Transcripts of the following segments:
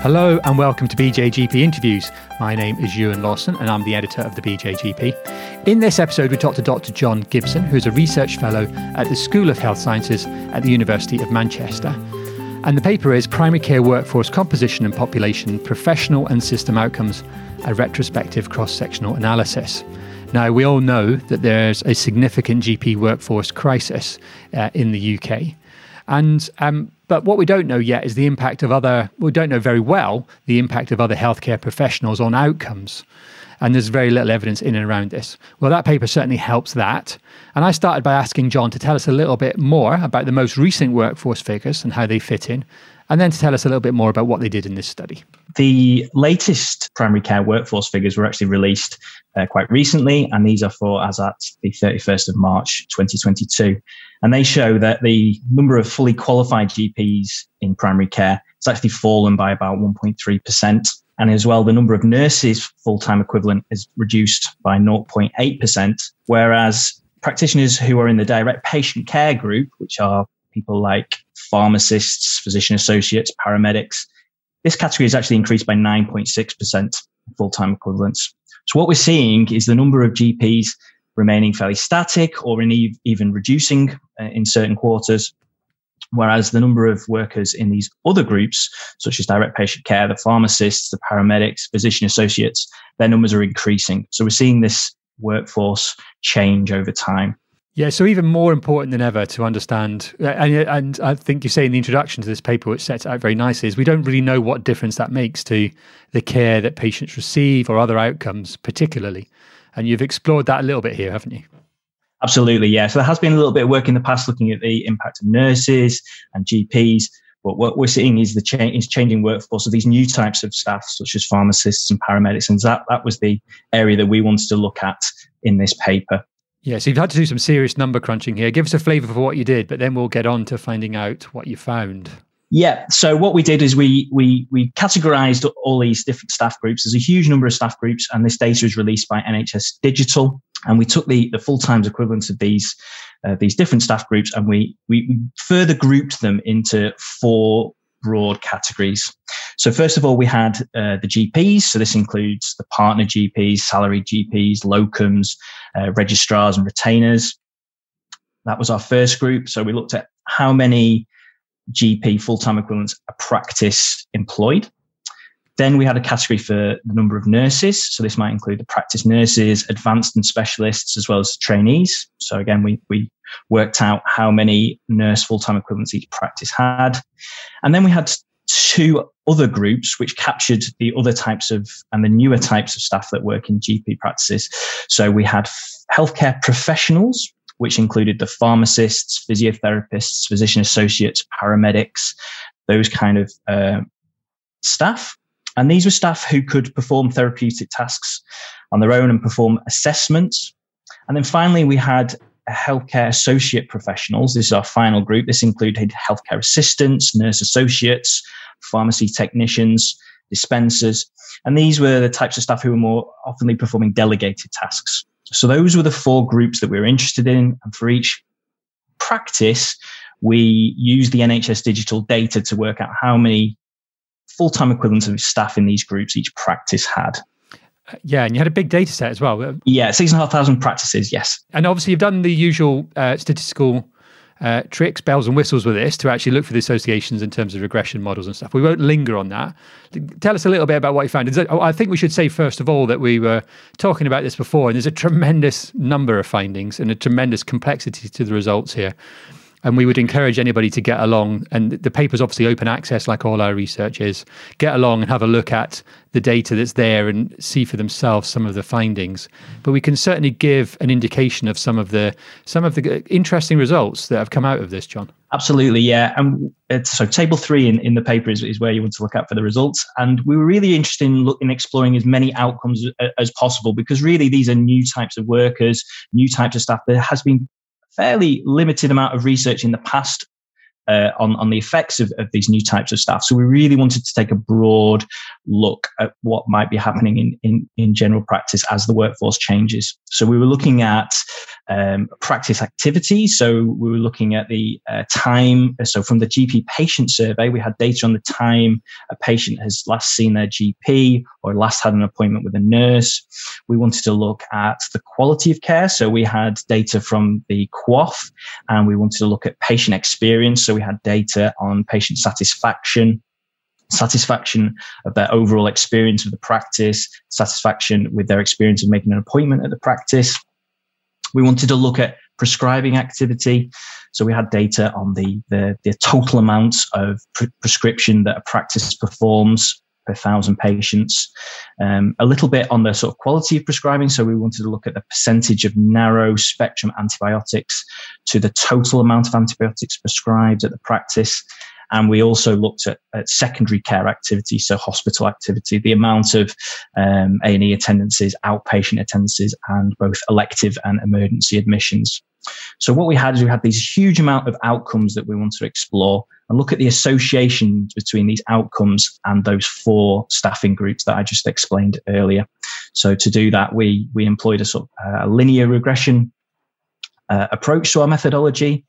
Hello and welcome to BJGP Interviews. My name is Euan Lawson and I'm the editor of the BJGP. In this episode, we talk to Dr. John Gibson, who is a research fellow at the School of Health Sciences at the University of Manchester. And the paper is Primary Care Workforce Composition and Population Professional and System Outcomes, a retrospective cross sectional analysis. Now, we all know that there's a significant GP workforce crisis uh, in the UK. And um, but what we don't know yet is the impact of other. We don't know very well the impact of other healthcare professionals on outcomes. And there's very little evidence in and around this. Well, that paper certainly helps that. And I started by asking John to tell us a little bit more about the most recent workforce figures and how they fit in, and then to tell us a little bit more about what they did in this study. The latest primary care workforce figures were actually released uh, quite recently, and these are for as at the 31st of March 2022. And they show that the number of fully qualified GPs in primary care has actually fallen by about 1.3%. And as well, the number of nurses full time equivalent is reduced by 0.8%, whereas practitioners who are in the direct patient care group, which are people like pharmacists, physician associates, paramedics, this category has actually increased by 9.6% full time equivalents. So, what we're seeing is the number of GPs remaining fairly static or even reducing uh, in certain quarters. Whereas the number of workers in these other groups, such as direct patient care, the pharmacists, the paramedics, physician associates, their numbers are increasing. So we're seeing this workforce change over time. Yeah, so even more important than ever to understand, uh, and, and I think you say in the introduction to this paper, which sets out very nicely, is we don't really know what difference that makes to the care that patients receive or other outcomes, particularly. And you've explored that a little bit here, haven't you? Absolutely, yeah. So there has been a little bit of work in the past looking at the impact of nurses and GPs. But what we're seeing is the change is changing workforce of these new types of staff, such as pharmacists and paramedics. And that, that was the area that we wanted to look at in this paper. Yeah, so you've had to do some serious number crunching here. Give us a flavour for what you did, but then we'll get on to finding out what you found. Yeah. So what we did is we we we categorized all these different staff groups. There's a huge number of staff groups, and this data is released by NHS Digital. And we took the the full times equivalents of these uh, these different staff groups, and we we further grouped them into four broad categories. So first of all, we had uh, the GPs. So this includes the partner GPs, salaried GPs, locums, uh, registrars, and retainers. That was our first group. So we looked at how many GP full time equivalents a practice employed. Then we had a category for the number of nurses. So this might include the practice nurses, advanced and specialists, as well as trainees. So again, we, we worked out how many nurse full time equivalents each practice had. And then we had two other groups which captured the other types of and the newer types of staff that work in GP practices. So we had healthcare professionals, which included the pharmacists, physiotherapists, physician associates, paramedics, those kind of uh, staff. And these were staff who could perform therapeutic tasks on their own and perform assessments. And then finally, we had healthcare associate professionals. This is our final group. This included healthcare assistants, nurse associates, pharmacy technicians, dispensers. And these were the types of staff who were more oftenly performing delegated tasks. So those were the four groups that we were interested in. And for each practice, we used the NHS digital data to work out how many full time equivalents of staff in these groups each practice had. Yeah, and you had a big data set as well. Yeah, six and a half thousand practices, yes. And obviously, you've done the usual uh, statistical uh, tricks, bells and whistles with this to actually look for the associations in terms of regression models and stuff. We won't linger on that. Tell us a little bit about what you found. I think we should say, first of all, that we were talking about this before, and there's a tremendous number of findings and a tremendous complexity to the results here. And we would encourage anybody to get along. And the paper's obviously open access, like all our research is. Get along and have a look at the data that's there and see for themselves some of the findings. But we can certainly give an indication of some of the some of the interesting results that have come out of this, John. Absolutely, yeah. And so table three in, in the paper is, is where you want to look at for the results. And we were really interested in, look, in exploring as many outcomes as, as possible because really these are new types of workers, new types of staff. There has been fairly limited amount of research in the past uh, on, on the effects of, of these new types of staff. So we really wanted to take a broad look at what might be happening in, in, in general practice as the workforce changes. So we were looking at um, practice activity. So we were looking at the uh, time. So from the GP patient survey, we had data on the time a patient has last seen their GP or last had an appointment with a nurse. We wanted to look at the quality of care. So we had data from the QOF and we wanted to look at patient experience. So we had data on patient satisfaction satisfaction of their overall experience of the practice, satisfaction with their experience of making an appointment at the practice. We wanted to look at prescribing activity. So we had data on the, the, the total amounts of pre- prescription that a practice performs per thousand patients. Um, a little bit on the sort of quality of prescribing. So we wanted to look at the percentage of narrow spectrum antibiotics to the total amount of antibiotics prescribed at the practice. And we also looked at, at secondary care activity, so hospital activity, the amount of um, A&E attendances, outpatient attendances, and both elective and emergency admissions. So what we had is we had these huge amount of outcomes that we want to explore and look at the associations between these outcomes and those four staffing groups that I just explained earlier. So to do that, we we employed a sort of uh, linear regression uh, approach to our methodology.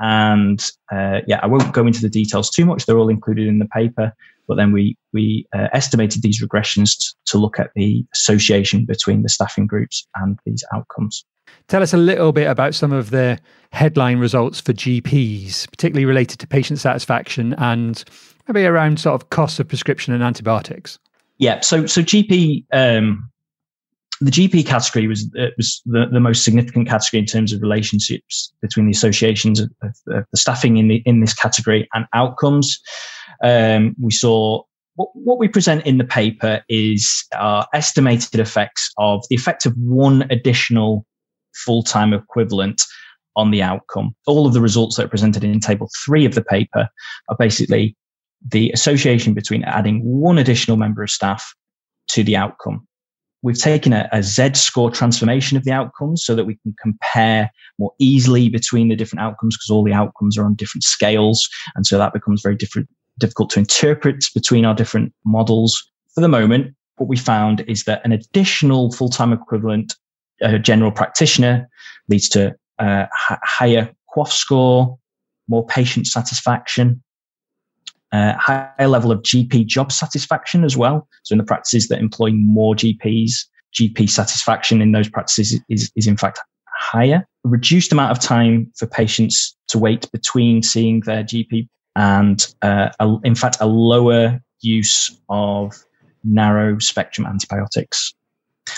And uh, yeah, I won't go into the details too much. They're all included in the paper. But then we we uh, estimated these regressions t- to look at the association between the staffing groups and these outcomes. Tell us a little bit about some of the headline results for GPs, particularly related to patient satisfaction and maybe around sort of costs of prescription and antibiotics. Yeah, so so GP um, the GP category was uh, was the, the most significant category in terms of relationships between the associations of, of, of the staffing in the in this category and outcomes. Um, we saw what, what we present in the paper is our estimated effects of the effect of one additional full time equivalent on the outcome. All of the results that are presented in table three of the paper are basically the association between adding one additional member of staff to the outcome we've taken a, a Z score transformation of the outcomes so that we can compare more easily between the different outcomes because all the outcomes are on different scales. And so that becomes very different, difficult to interpret between our different models. For the moment, what we found is that an additional full time equivalent uh, general practitioner leads to uh, higher QOF score, more patient satisfaction, uh, higher level of GP job satisfaction as well. So in the practices that employ more GPs, GP satisfaction in those practices is, is in fact higher. A reduced amount of time for patients to wait between seeing their GP and uh, a, in fact a lower use of narrow spectrum antibiotics.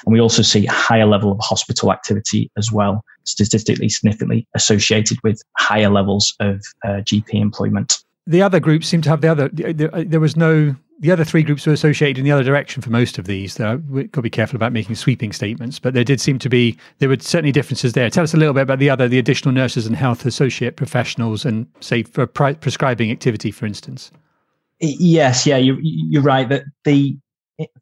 And we also see a higher level of hospital activity as well, statistically significantly associated with higher levels of uh, GP employment the other groups seem to have the other. There was no. The other three groups were associated in the other direction for most of these. Though we've got to be careful about making sweeping statements, but there did seem to be there were certainly differences there. Tell us a little bit about the other, the additional nurses and health associate professionals, and say for prescribing activity, for instance. Yes, yeah, you're, you're right. That the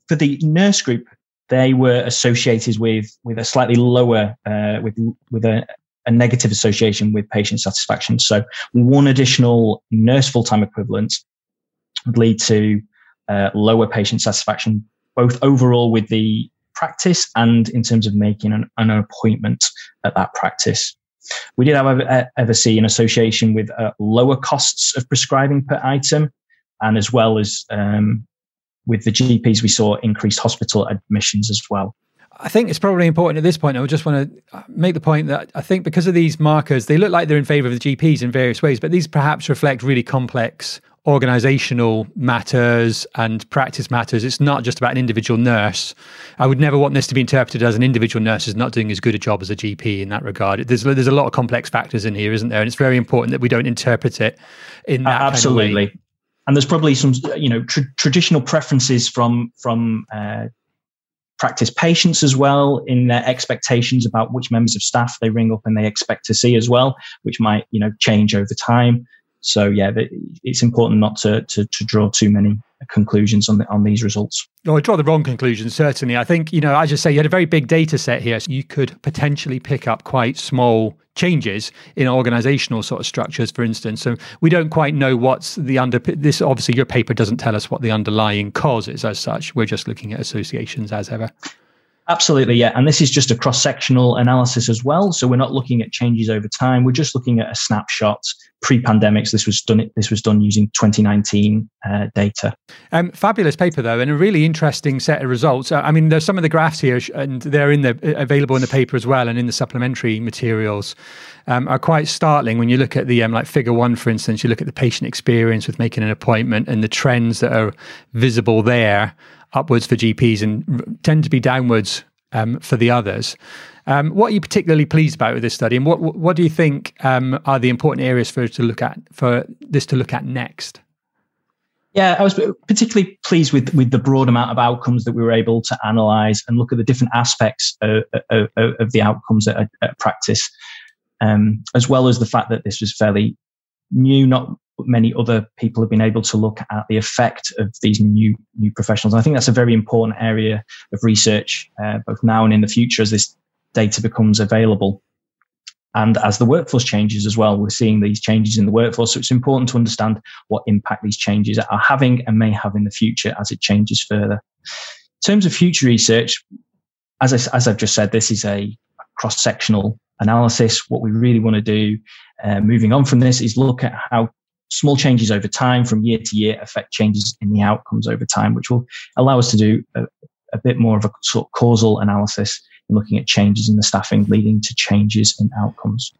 for the nurse group, they were associated with with a slightly lower uh, with with a, a negative association with patient satisfaction. So one additional nurse full-time equivalent would lead to uh, lower patient satisfaction, both overall with the practice and in terms of making an, an appointment at that practice. We did, however, ever see an association with uh, lower costs of prescribing per item, and as well as um, with the GPs, we saw increased hospital admissions as well. I think it's probably important at this point. I just want to uh, make the point that I think because of these markers, they look like they're in favor of the GPs in various ways, but these perhaps reflect really complex organizational matters and practice matters. It's not just about an individual nurse. I would never want this to be interpreted as an individual nurse is not doing as good a job as a GP in that regard. There's there's a lot of complex factors in here, isn't there? And it's very important that we don't interpret it in that absolutely. Kind of and there's probably some you know tr- traditional preferences from from uh, practice patients as well in their expectations about which members of staff they ring up and they expect to see as well, which might you know change over time. So yeah, it's important not to to, to draw too many conclusions on the, on these results. No, I draw the wrong conclusions. Certainly, I think you know, as you say, you had a very big data set here, so you could potentially pick up quite small changes in organizational sort of structures, for instance. So we don't quite know what's the under. This obviously, your paper doesn't tell us what the underlying cause is as such. We're just looking at associations as ever. Absolutely, yeah. And this is just a cross sectional analysis as well. So we're not looking at changes over time. We're just looking at a snapshot pre-pandemics. This was done. This was done using 2019 uh, data. Um, fabulous paper though, and a really interesting set of results. Uh, I mean, there's some of the graphs here, and they're in the uh, available in the paper as well, and in the supplementary materials. Um, are quite startling when you look at the um, like figure one, for instance. You look at the patient experience with making an appointment and the trends that are visible there upwards for GPs and tend to be downwards um, for the others. Um, what are you particularly pleased about with this study, and what what do you think um, are the important areas for us to look at for this to look at next? Yeah, I was particularly pleased with with the broad amount of outcomes that we were able to analyze and look at the different aspects of, of, of the outcomes at, at practice, um, as well as the fact that this was fairly new. Not many other people have been able to look at the effect of these new new professionals. And I think that's a very important area of research, uh, both now and in the future, as this data becomes available. And as the workforce changes as well, we're seeing these changes in the workforce. So it's important to understand what impact these changes are having and may have in the future as it changes further. In terms of future research, as, I, as I've just said, this is a cross sectional analysis. What we really want to do uh, moving on from this is look at how small changes over time from year to year affect changes in the outcomes over time, which will allow us to do a, a bit more of a sort of causal analysis and looking at changes in the staffing leading to changes in outcomes.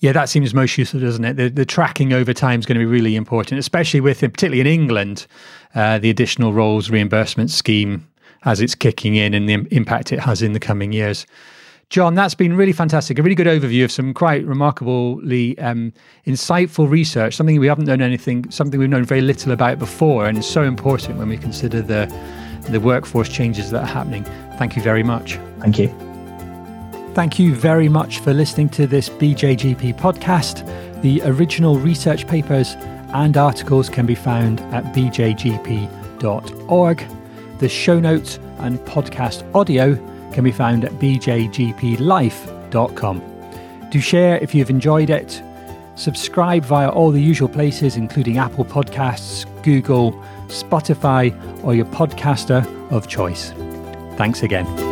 Yeah, that seems most useful, doesn't it? The, the tracking over time is going to be really important, especially with, particularly in England, uh, the additional roles reimbursement scheme as it's kicking in and the impact it has in the coming years. John, that's been really fantastic. A really good overview of some quite remarkably um, insightful research, something we haven't known anything, something we've known very little about before, and it's so important when we consider the the workforce changes that are happening. Thank you very much. Thank you. Thank you very much for listening to this BJGP podcast. The original research papers and articles can be found at bjgp.org. The show notes and podcast audio can be found at bjgplife.com. Do share if you've enjoyed it. Subscribe via all the usual places, including Apple Podcasts, Google, Spotify, or your podcaster of choice. Thanks again.